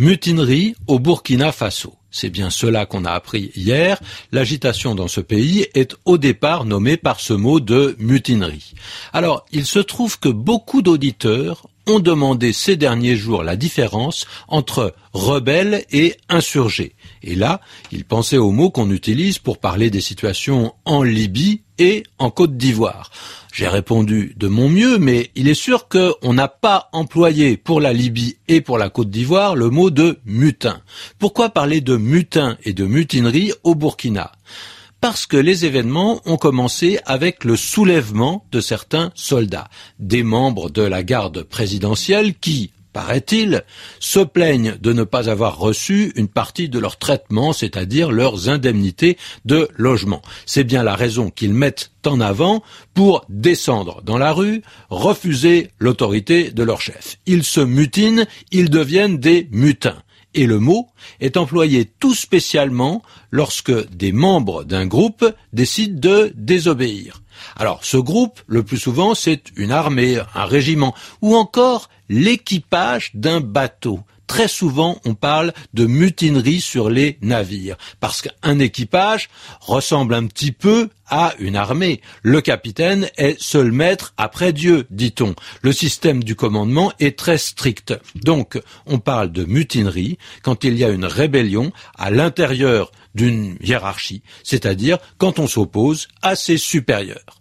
Mutinerie au Burkina Faso. C'est bien cela qu'on a appris hier. L'agitation dans ce pays est au départ nommée par ce mot de mutinerie. Alors, il se trouve que beaucoup d'auditeurs ont demandé ces derniers jours la différence entre rebelle et insurgé. Et là, ils pensaient au mot qu'on utilise pour parler des situations en Libye et en Côte d'Ivoire. J'ai répondu de mon mieux, mais il est sûr qu'on n'a pas employé pour la Libye et pour la Côte d'Ivoire le mot de mutin. Pourquoi parler de mutin et de mutinerie au Burkina? Parce que les événements ont commencé avec le soulèvement de certains soldats, des membres de la garde présidentielle qui, paraît-il, se plaignent de ne pas avoir reçu une partie de leur traitement, c'est-à-dire leurs indemnités de logement. C'est bien la raison qu'ils mettent en avant pour descendre dans la rue, refuser l'autorité de leur chef. Ils se mutinent, ils deviennent des mutins. Et le mot est employé tout spécialement lorsque des membres d'un groupe décident de désobéir. Alors ce groupe, le plus souvent, c'est une armée, un régiment, ou encore l'équipage d'un bateau. Très souvent, on parle de mutinerie sur les navires, parce qu'un équipage ressemble un petit peu à une armée. Le capitaine est seul maître après Dieu, dit-on. Le système du commandement est très strict. Donc, on parle de mutinerie quand il y a une rébellion à l'intérieur d'une hiérarchie, c'est-à-dire quand on s'oppose à ses supérieurs.